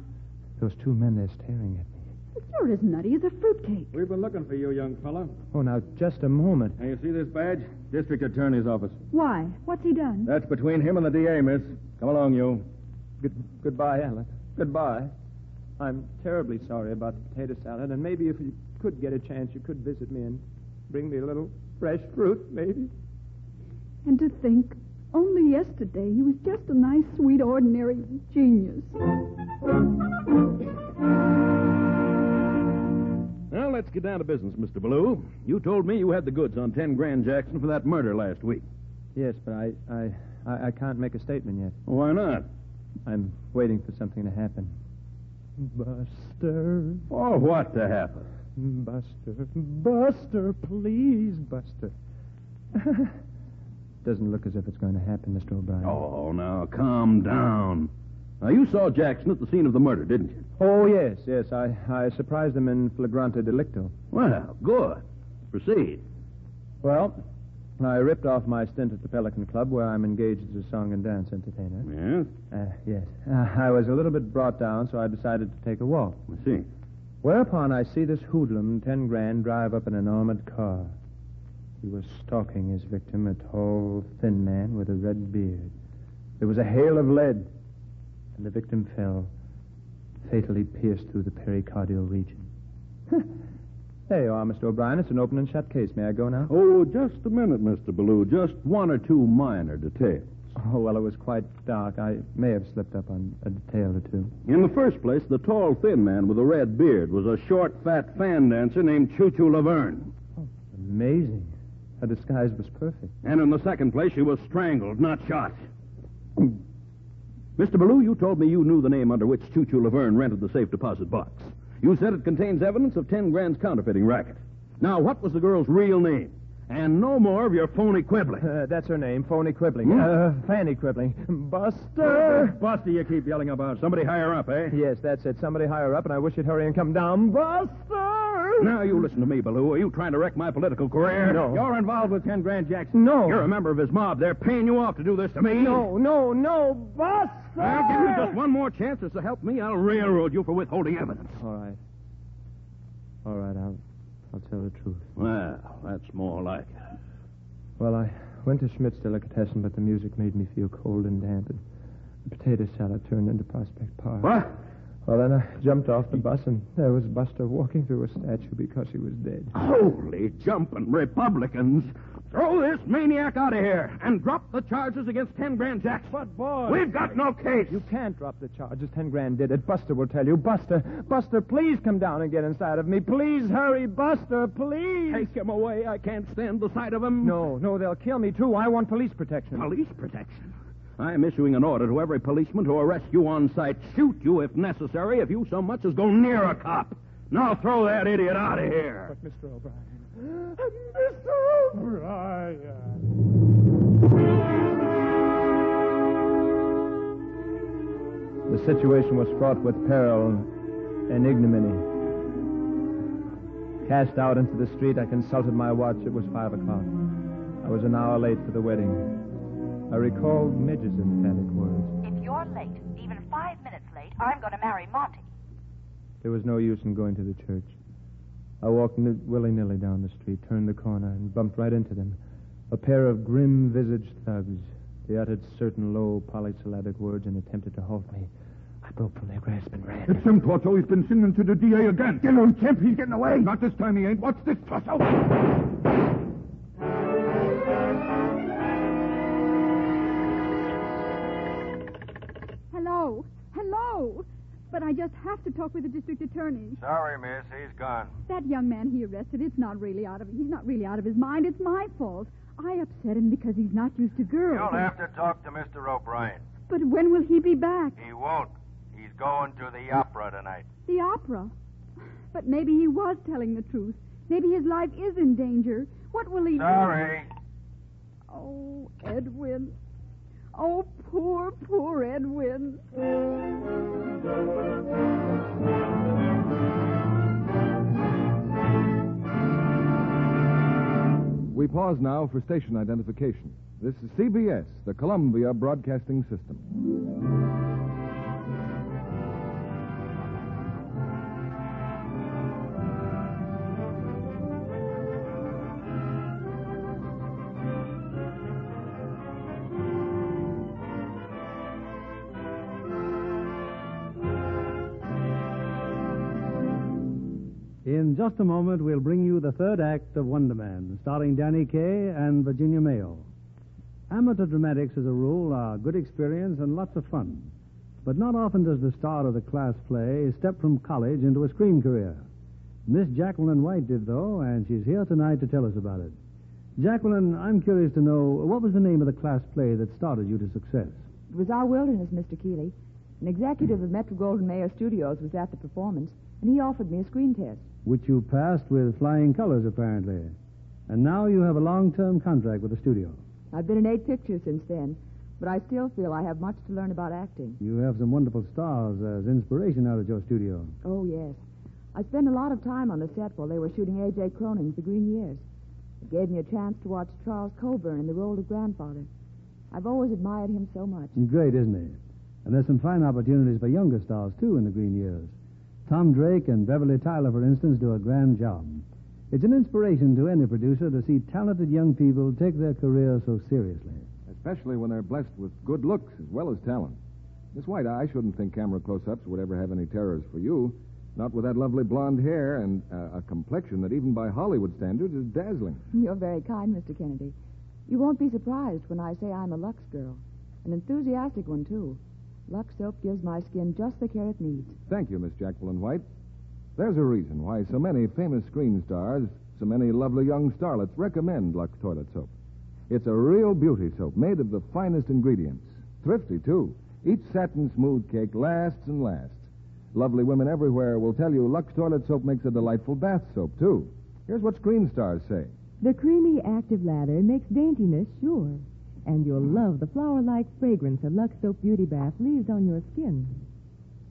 Those two men, they're staring at me.
But you're as nutty as a fruitcake.
We've been looking for you, young fella.
Oh, now, just a moment.
Now, you see this badge? District Attorney's Office.
Why? What's he done?
That's between him and the DA, miss. Come along, you.
Good, goodbye, Ellen. Goodbye. I'm terribly sorry about the potato salad, and maybe if you could get a chance, you could visit me and bring me a little fresh fruit, maybe.
And to think, only yesterday he was just a nice, sweet, ordinary genius.
Well, let's get down to business, Mr. Ballou. You told me you had the goods on 10 grand Jackson for that murder last week.
Yes, but I, I, I, I can't make a statement yet.
Why not?
I'm waiting for something to happen. Buster.
Oh, what to happen?
Buster. Buster, please, Buster. (laughs) Doesn't look as if it's going to happen, Mr. O'Brien.
Oh, now, calm down. Now, you saw Jackson at the scene of the murder, didn't you?
Oh, yes, yes. I, I surprised him in flagrante delicto.
Well, good. Proceed.
Well, I ripped off my stint at the Pelican Club, where I'm engaged as a song and dance entertainer.
Yes?
Uh, yes. Uh, I was a little bit brought down, so I decided to take a walk.
I see.
Whereupon I see this hoodlum, ten grand, drive up in an armored car. He was stalking his victim, a tall, thin man with a red beard. There was a hail of lead, and the victim fell, fatally pierced through the pericardial region. (laughs) there you are, Mr. O'Brien. It's an open and shut case. May I go now?
Oh, just a minute, Mr. Ballou. Just one or two minor details.
Oh, well, it was quite dark. I may have slipped up on a detail or two.
In the first place, the tall, thin man with a red beard was a short, fat fan dancer named Choo Choo Laverne.
Oh, amazing. Her disguise was perfect.
And in the second place, she was strangled, not shot. (clears throat) Mr. Ballou, you told me you knew the name under which Choo Choo Laverne rented the safe deposit box. You said it contains evidence of 10 grand's counterfeiting racket. Now, what was the girl's real name? And no more of your phony quibbling.
Uh, that's her name, phony quibbling.
Hmm?
Uh, Fanny quibbling. Buster!
Buster, you keep yelling about. Somebody higher up, eh?
Yes, that's it. Somebody higher up, and I wish you'd hurry and come down. Buster!
Now, you listen to me, Ballou. Are you trying to wreck my political career?
No.
You're involved with 10 Grand Jackson.
No.
You're a member of his mob. They're paying you off to do this to me.
No, no, no, Buster!
I'll give you just one more chance to help me. I'll railroad you for withholding evidence.
All right. All right, I'll, I'll tell the truth.
Well, that's more like it.
Well, I went to Schmidt's Delicatessen, but the music made me feel cold and damp, and the potato salad turned into Prospect Park.
What?
Well, then I jumped off the bus, and there was Buster walking through a statue because he was dead.
Holy jumping Republicans. Throw this maniac out of here and drop the charges against 10 Grand Jackson.
But, boy.
We've got no case.
You can't drop the charges. Ten grand did it. Buster will tell you. Buster, Buster, please come down and get inside of me. Please hurry, Buster, please.
Take him away. I can't stand the sight of him.
No, no, they'll kill me, too. I want police protection.
Police protection? I'm issuing an order to every policeman to arrest you on sight, shoot you if necessary, if you so much as go near a cop. Now throw that idiot out of here.
But, Mr. O'Brien. (gasps)
Mr. O'Brien.
The situation was fraught with peril and ignominy. Cast out into the street, I consulted my watch. It was five o'clock. I was an hour late for the wedding. I recalled Midge's emphatic words.
If you're late, even five minutes late, I'm going to marry Monty.
There was no use in going to the church. I walked n- willy-nilly down the street, turned the corner, and bumped right into them. A pair of grim-visaged thugs. They uttered certain low, polysyllabic words and attempted to halt me. I broke from their grasp and ran.
It's him, Torso. He's been singing to the DA again. Get on, Chimp. He's getting away. Not this time he ain't. What's this, Torso?
Hello. Hello. But I just have to talk with the district attorney.
Sorry, miss. He's gone.
That young man he arrested, it's not really out of he's not really out of his mind. It's my fault. I upset him because he's not used to girls.
You'll have to talk to Mr. O'Brien.
But when will he be back?
He won't. He's going to the opera tonight.
The opera. But maybe he was telling the truth. Maybe his life is in danger. What will he do?
Sorry.
Oh, Edwin. Oh, poor, poor Edwin.
We pause now for station identification. This is CBS, the Columbia Broadcasting System.
In just a moment, we'll bring you the third act of Wonder Man, starring Danny Kaye and Virginia Mayo. Amateur dramatics, as a rule, are good experience and lots of fun. But not often does the star of the class play step from college into a screen career. Miss Jacqueline White did, though, and she's here tonight to tell us about it. Jacqueline, I'm curious to know what was the name of the class play that started you to success?
It was our wilderness, Mr. Keighley. An executive of Metro Goldwyn Mayer Studios was at the performance, and he offered me a screen test.
Which you passed with flying colors, apparently. And now you have a long term contract with the studio.
I've been in eight pictures since then, but I still feel I have much to learn about acting.
You have some wonderful stars as inspiration out at your studio.
Oh, yes. I spent a lot of time on the set while they were shooting A.J. Cronin's The Green Years. It gave me a chance to watch Charles Coburn in the role of grandfather. I've always admired him so much.
Great, isn't he? And there's some fine opportunities for younger stars, too, in the green years. Tom Drake and Beverly Tyler, for instance, do a grand job. It's an inspiration to any producer to see talented young people take their career so seriously.
Especially when they're blessed with good looks as well as talent. Miss White, I shouldn't think camera close ups would ever have any terrors for you. Not with that lovely blonde hair and uh, a complexion that, even by Hollywood standards, is dazzling.
You're very kind, Mr. Kennedy. You won't be surprised when I say I'm a Lux girl. An enthusiastic one, too. Lux soap gives my skin just the care it needs.
Thank you, Miss Jacqueline White. There's a reason why so many famous screen stars, so many lovely young starlets recommend Lux toilet soap. It's a real beauty soap made of the finest ingredients. Thrifty, too. Each satin smooth cake lasts and lasts. Lovely women everywhere will tell you Lux toilet soap makes a delightful bath soap, too. Here's what screen stars say.
The creamy, active lather makes daintiness sure. And you'll love the flower-like fragrance a Lux Soap Beauty Bath leaves on your skin.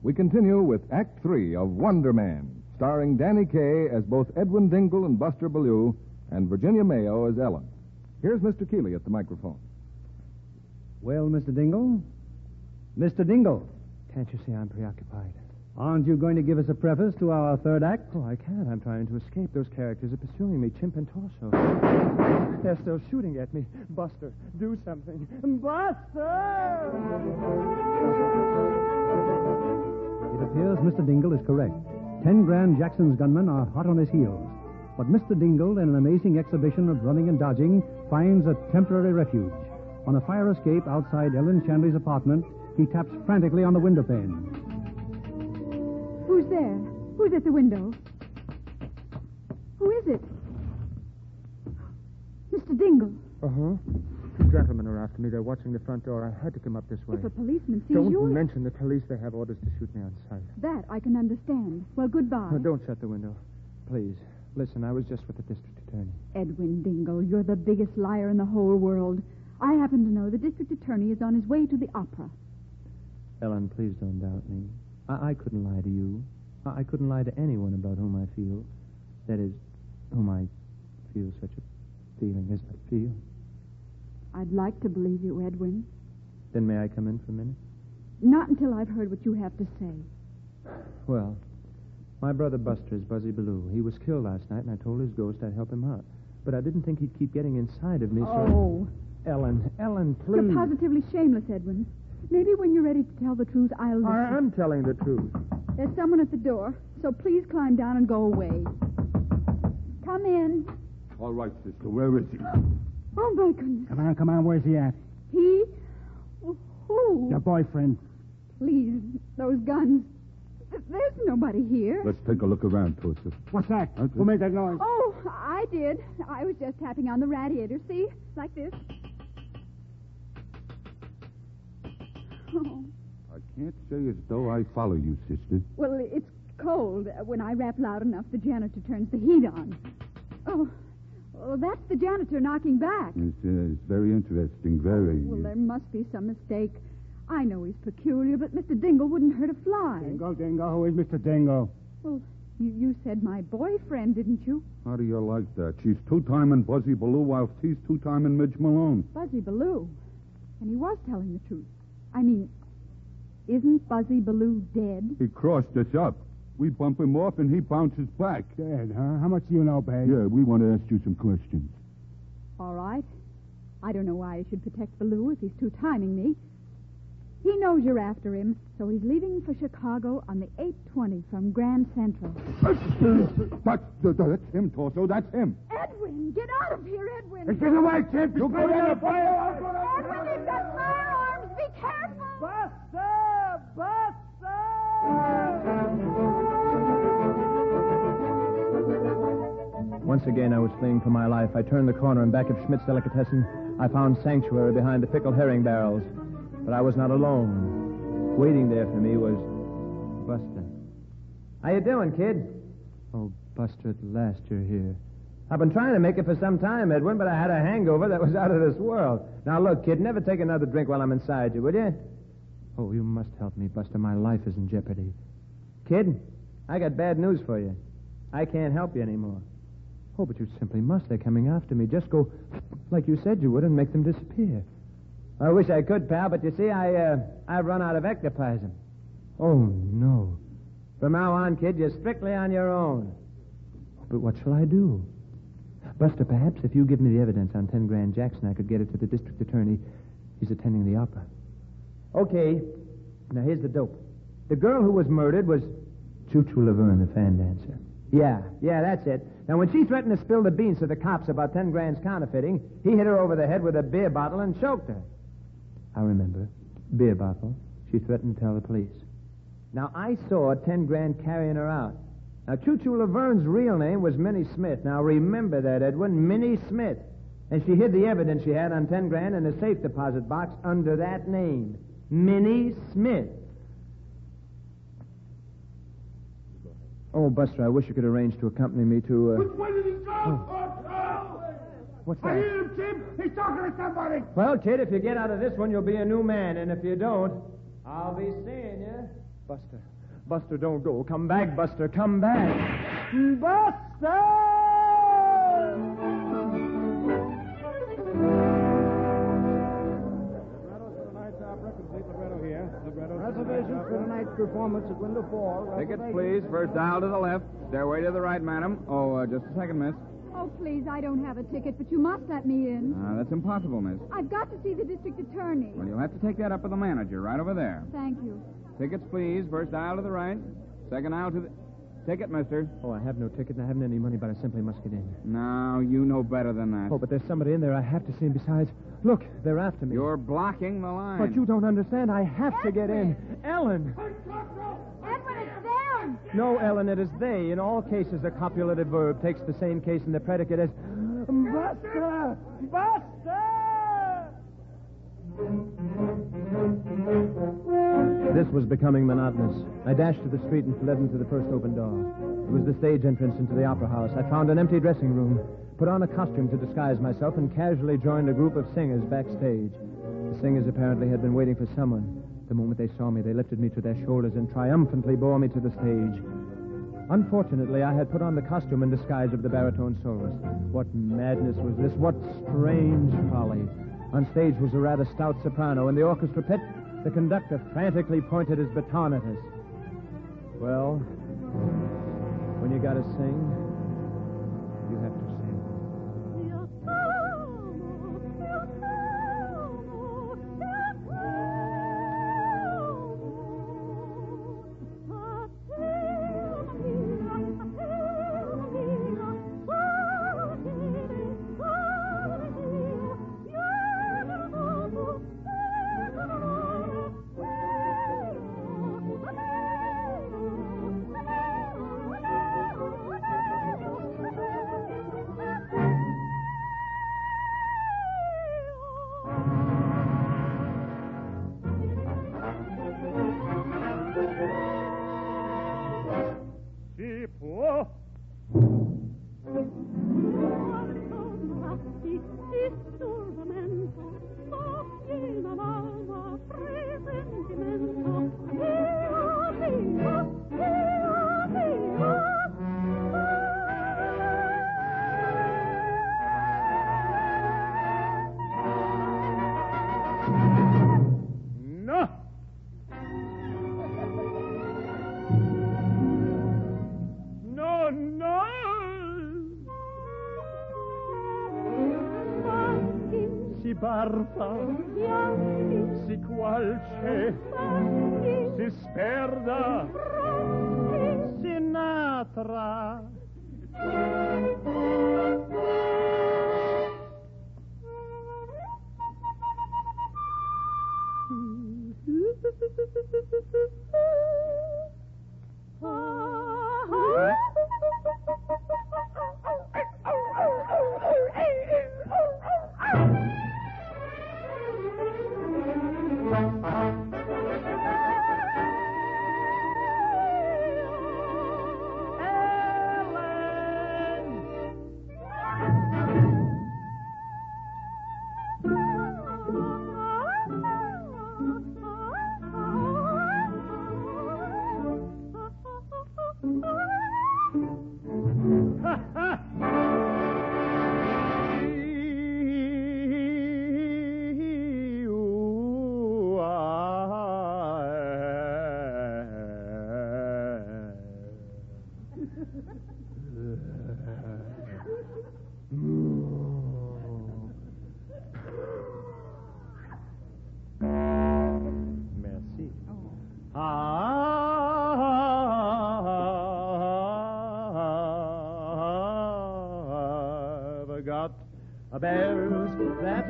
We continue with Act Three of Wonder Man, starring Danny Kaye as both Edwin Dingle and Buster Ballou, and Virginia Mayo as Ellen. Here's Mr. Keighley at the microphone.
Well, Mr. Dingle? Mr. Dingle.
Can't you see I'm preoccupied?
Aren't you going to give us a preface to our third act?
Oh, I can't. I'm trying to escape. Those characters are pursuing me, Chimp and Torso. They're still shooting at me. Buster, do something. Buster!
It appears Mr. Dingle is correct. Ten Grand Jackson's gunmen are hot on his heels. But Mr. Dingle, in an amazing exhibition of running and dodging, finds a temporary refuge. On a fire escape outside Ellen Shanley's apartment, he taps frantically on the window pane.
Who's there? Who's at the window? Who is it? Mr. Dingle.
Uh huh. Two gentlemen are after me. They're watching the front door. I had to come up this way.
If a policeman sees
Don't
you.
mention the police. They have orders to shoot me on sight.
That I can understand. Well, goodbye.
No, don't shut the window. Please. Listen, I was just with the district attorney.
Edwin Dingle, you're the biggest liar in the whole world. I happen to know the district attorney is on his way to the opera.
Ellen, please don't doubt me. I, I couldn't lie to you. I, I couldn't lie to anyone about whom I feel. That is, whom I feel such a feeling as I feel.
I'd like to believe you, Edwin.
Then may I come in for a minute?
Not until I've heard what you have to say.
Well, my brother Buster is Buzzy Ballou. He was killed last night, and I told his ghost I'd help him out. But I didn't think he'd keep getting inside of me, so...
Oh.
Ellen, Ellen, please.
You're positively shameless, Edwin. Maybe when you're ready to tell the truth, I'll listen.
I am telling the truth.
There's someone at the door, so please climb down and go away. Come in.
All right, sister. Where is he?
Oh, my goodness.
Come on, come on. Where's he at?
He? Who?
Your boyfriend.
Please, those guns. There's nobody here.
Let's take a look around, Torso.
What's that? Who made that noise?
Oh, I did. I was just tapping on the radiator. See? Like this.
I can't say as though I follow you, sister.
well, it's cold. When I rap loud enough, the janitor turns the heat on. Oh, Oh, that's the janitor knocking back.
It's, uh, it's very interesting, very.
Well, there must be some mistake. I know he's peculiar, but Mr. Dingle wouldn't hurt a fly.
Dingo, Dingo, who is Mr. Dingo?
Well, you, you said my boyfriend, didn't you?
How do you like that? She's two-time in Buzzy Ballou whilst he's two-time in Midge Malone.
Buzzy Ballou. And he was telling the truth. I mean, isn't Buzzy Ballou dead?
He crossed us up. We bump him off and he bounces back.
Dead, huh? How much do you know, babe?
Yeah, we want to ask you some questions.
All right. I don't know why I should protect Ballou if he's two timing me. He knows you're after him, so he's leaving for Chicago on the 820 from Grand Central.
That's, uh, uh, that's him, Torso. That's him.
Edwin, get out of here, Edwin.
Get away, Chimp. You put in a fire.
Edwin, they've got firearms.
Buster! Buster!
Once again, I was fleeing for my life. I turned the corner, and back of Schmidt's Delicatessen, I found sanctuary behind the pickled herring barrels. But I was not alone. Waiting there for me was Buster.
How you doing, kid?
Oh, Buster, at last you're here.
I've been trying to make it for some time, Edwin, but I had a hangover that was (laughs) out of this world. Now, look, kid, never take another drink while I'm inside you, will you?
Oh, you must help me, Buster. My life is in jeopardy.
Kid, I got bad news for you. I can't help you anymore.
Oh, but you simply must. They're coming after me. Just go like you said you would and make them disappear.
I wish I could, pal, but you see, I, uh, I've run out of ectoplasm.
Oh, no.
From now on, kid, you're strictly on your own.
But what shall I do? Buster, perhaps if you give me the evidence on 10 grand Jackson, I could get it to the district attorney. He's attending the opera.
Okay. Now, here's the dope. The girl who was murdered was.
Choo Laverne, the fan dancer.
Yeah, yeah, that's it. Now, when she threatened to spill the beans to the cops about 10 grand's counterfeiting, he hit her over the head with a beer bottle and choked her.
I remember. Beer bottle. She threatened to tell the police.
Now, I saw 10 grand carrying her out. Now, Choo Choo Laverne's real name was Minnie Smith. Now, remember that, Edwin. Minnie Smith. And she hid the evidence she had on 10 grand in a safe deposit box under that name. Minnie Smith.
Oh, Buster, I wish you could arrange to accompany me to. Uh...
Which way did he go?
What's
I hear him, Tim. He's talking to somebody.
Well, kid, if you get out of this one, you'll be a new man. And if you don't, I'll be seeing you.
Buster. Buster, don't go. Come back, Buster. Come back. Buster!
Reservations for tonight's performance at window four.
Tickets, please. First aisle to the left. Stairway to the right, madam. Oh, uh, just a second, miss.
Oh, please, I don't have a ticket, but you must let me in.
Uh, that's impossible, miss.
I've got to see the district attorney.
Well, you'll have to take that up with the manager right over there.
Thank you.
Tickets, please. First aisle to the right. Second aisle to the. Ticket, mister.
Oh, I have no ticket and I haven't any money, but I simply must get in.
No, you know better than that.
Oh, but there's somebody in there I have to see. And besides, look, they're after me.
You're blocking the line.
But you don't understand. I have to get in. Ellen!
Edwin, it's them.
No, Ellen, it is they. In all cases, the copulative verb takes the same case in the predicate as.
Buster! Buster!
This was becoming monotonous. I dashed to the street and fled into the first open door. It was the stage entrance into the opera house. I found an empty dressing room, put on a costume to disguise myself, and casually joined a group of singers backstage. The singers apparently had been waiting for someone. The moment they saw me, they lifted me to their shoulders and triumphantly bore me to the stage. Unfortunately, I had put on the costume and disguise of the baritone soloist. What madness was this? What strange folly? On stage was a rather stout soprano. In the orchestra pit, the conductor frantically pointed his baton at us. Well, when you gotta sing,
arpa, si qual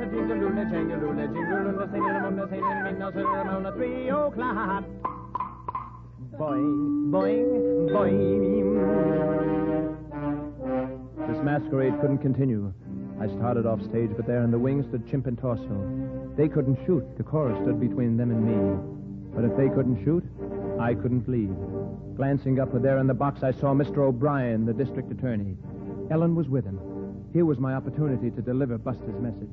a jingle three o'clock. Boing, boing, boing.
This masquerade couldn't continue. I started off stage, but there in the wings stood Chimp and Torso. They couldn't shoot. The chorus stood between them and me. But if they couldn't shoot, I couldn't leave. Glancing up there in the box, I saw Mr. O'Brien, the district attorney. Ellen was with him. Here was my opportunity to deliver Buster's message.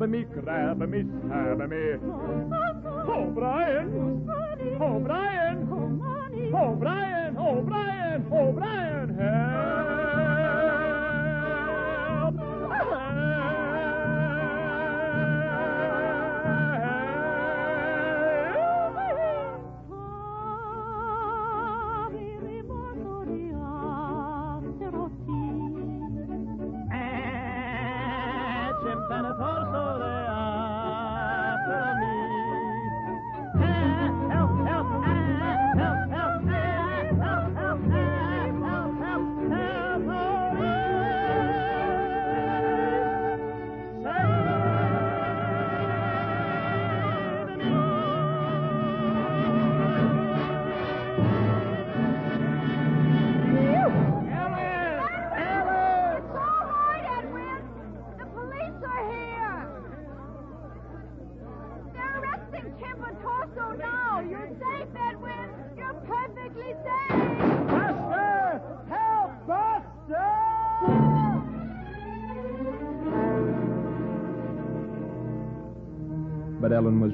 Oh, nab me, grab me, stab me.
Oh,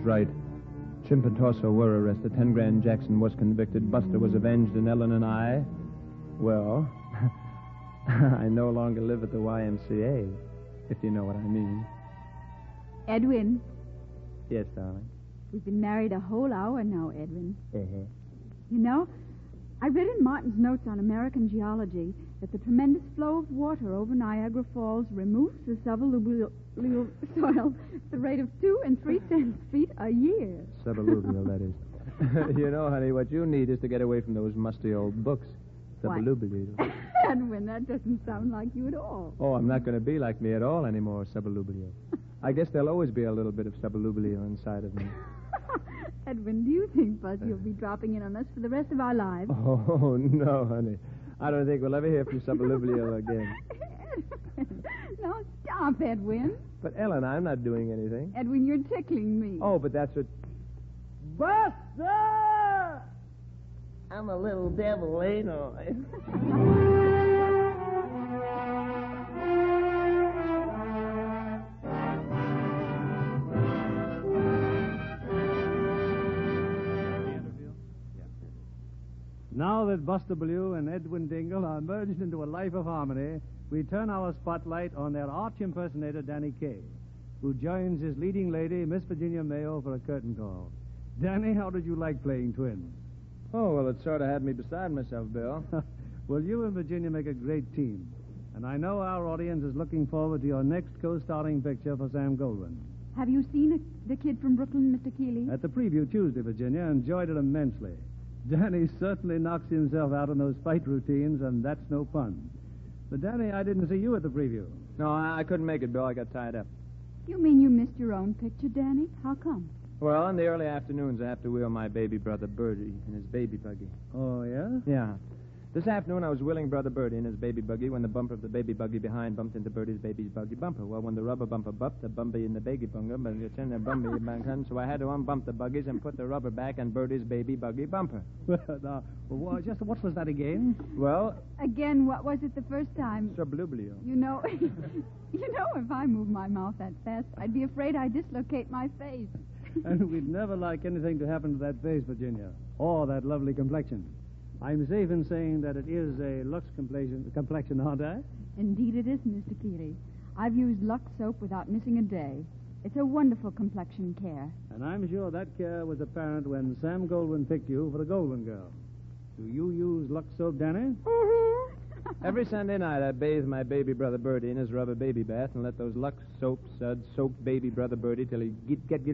right. Chimp and Torso
were arrested. Ten Grand Jackson was convicted. Buster was avenged, and Ellen and I, well, (laughs) I no longer live at the YMCA, if you know what I mean.
Edwin,
Yes, darling.
we've been married a whole hour now, Edwin.
Uh-huh.
You know, I read in Martin's notes on American geology that the tremendous flow of water over Niagara Falls removes the suballuvial soil at the rate of two and three tenths feet a year.
Suballuvial, that is. (laughs) you know, honey, what you need is to get away from those musty old books. Suballuvial. (laughs)
Edwin, that doesn't sound like you at all.
Oh, I'm not going to be like me at all anymore, suballuvial. I guess there'll always be a little bit of suballuvial inside of me. (laughs)
Edwin, do you think Buzz, you'll be dropping in on us for the rest of our lives?
Oh, no, honey. I don't think we'll ever hear from suballuvial again. (laughs)
no, stop, Edwin.
But, Ellen, I'm not doing anything.
Edwin, you're tickling me.
Oh, but that's what.
Buster!
I'm a little devil, ain't I? (laughs)
with Buster Ballou and Edwin Dingle are merged into a life of harmony, we turn our spotlight on their arch impersonator, Danny Kaye, who joins his leading lady, Miss Virginia Mayo, for a curtain call. Danny, how did you like playing twins?
Oh, well, it sort of had me beside myself, Bill. (laughs)
well, you and Virginia make a great team. And I know our audience is looking forward to your next co-starring picture for Sam Goldwyn.
Have you seen a, the kid from Brooklyn, Mr. Keighley?
At the preview Tuesday, Virginia, enjoyed it immensely. Danny certainly knocks himself out in those fight routines, and that's no fun. But, Danny, I didn't see you at the preview.
No, I, I couldn't make it, Bill. I got tied up.
You mean you missed your own picture, Danny? How come?
Well, in the early afternoons, I have to wheel my baby brother Bertie in his baby buggy.
Oh, yeah?
Yeah. This afternoon, I was wheeling Brother Birdie in his baby buggy when the bumper of the baby buggy behind bumped into Birdie's baby's buggy bumper. Well, when the rubber bumper bumped, the bumper in the baby bumper, but it's in the bumper, (laughs) so I had to unbump the buggies and put the rubber back on Birdie's baby buggy bumper. (laughs)
Well, uh, now, well, just what was that again?
Well,
Again, what was it the first time?
subliblio.
You know, (laughs) you know, if I moved my mouth that fast, I'd be afraid I'd dislocate my face.
and we'd never like anything to happen to that face, Virginia, or that lovely complexion. I'm safe in saying that it is a Lux complexion, complexion aren't I?
Indeed it is, Mr. Keighley. I've used Lux soap without missing a day. It's a wonderful complexion care.
And I'm sure that care was apparent when Sam Goldwyn picked you for the Goldwyn Girl. Do you use Lux soap, Danny? Mm-hmm.
Every Sunday night, I bathe my baby brother Bertie in his rubber baby bath and let those Lux soap suds soak baby brother Bertie till he get get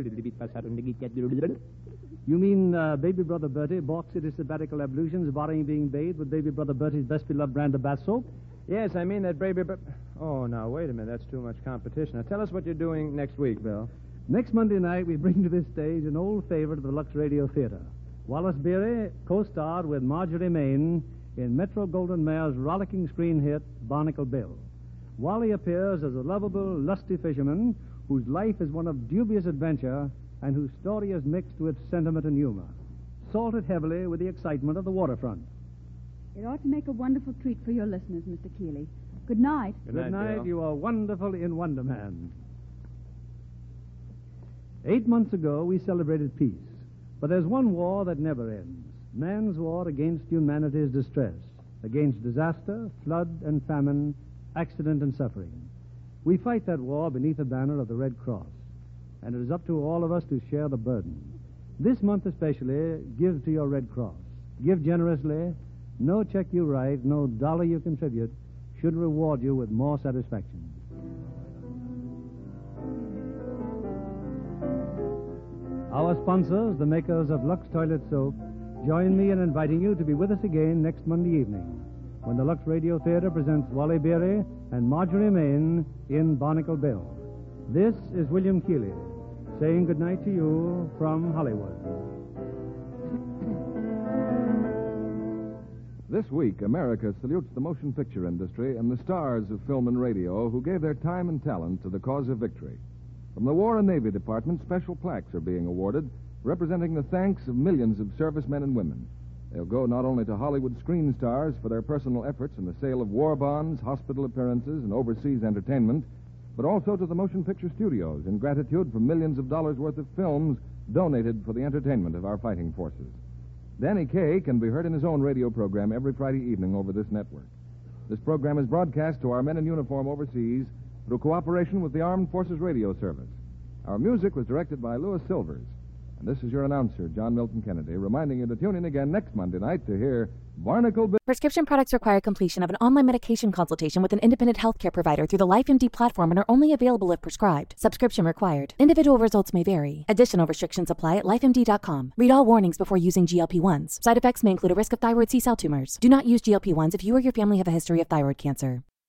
You mean uh, baby brother Bertie balks at his sabbatical ablutions, barring being bathed with baby brother Bertie's best beloved brand of bath soap?
Yes, I mean that baby. Bur- oh, now wait a minute. That's too much competition. Now tell us what you're doing next week, Bill.
Next Monday night, we bring to this stage an old favorite of the Lux Radio Theater. Wallace Beery co-starred with Marjorie Main in Metro Goldwyn Mayer's rollicking screen hit, Barnacle Bill. Wally appears as a lovable, lusty fisherman whose life is one of dubious adventure and whose story is mixed with sentiment and humor, salted heavily with the excitement of the waterfront.
It ought to make a wonderful treat for your listeners, Mr. Keighley. Good night.
Good night. You are wonderful in Wonder Man. Eight months ago, we celebrated peace. But there's one war that never ends man's war against humanity's distress, against disaster, flood and famine, accident and suffering. We fight that war beneath the banner of the Red Cross, and it is up to all of us to share the burden. This month especially, give to your Red Cross. Give generously. No check you write, no dollar you contribute should reward you with more satisfaction. Our sponsors, the makers of Lux Toilet Soap, join me in inviting you to be with us again next Monday evening when the Lux Radio Theater presents Wally Beery and Marjorie Main in Barnacle Bill. This is William Keighley saying goodnight to you from Hollywood.
This week, America salutes the motion picture industry and the stars of film and radio who gave their time and talent to the cause of victory. From the War and Navy Department, special plaques are being awarded, representing the thanks of millions of servicemen and women. They'll go not only to Hollywood screen stars for their personal efforts in the sale of war bonds, hospital appearances, and overseas entertainment, but also to the motion picture studios in gratitude for millions of dollars worth of films donated for the entertainment of our fighting forces. Danny Kaye can be heard in his own radio program every Friday evening over this network. This program is broadcast to our men in uniform overseas through cooperation with the Armed Forces Radio Service. Our music was directed by Louis Silvers. And this is your announcer, John Milton Kennedy, reminding you to tune in again next Monday night to hear Barnacle.
Prescription products require completion of an online medication consultation with an independent healthcare provider through the LifeMD platform and are only available if prescribed. Subscription required. Individual results may vary. Additional restrictions apply at lifemd.com. Read all warnings before using GLP-1s. Side effects may include a risk of thyroid C-cell tumors. Do not use GLP-1s if you or your family have a history of thyroid cancer.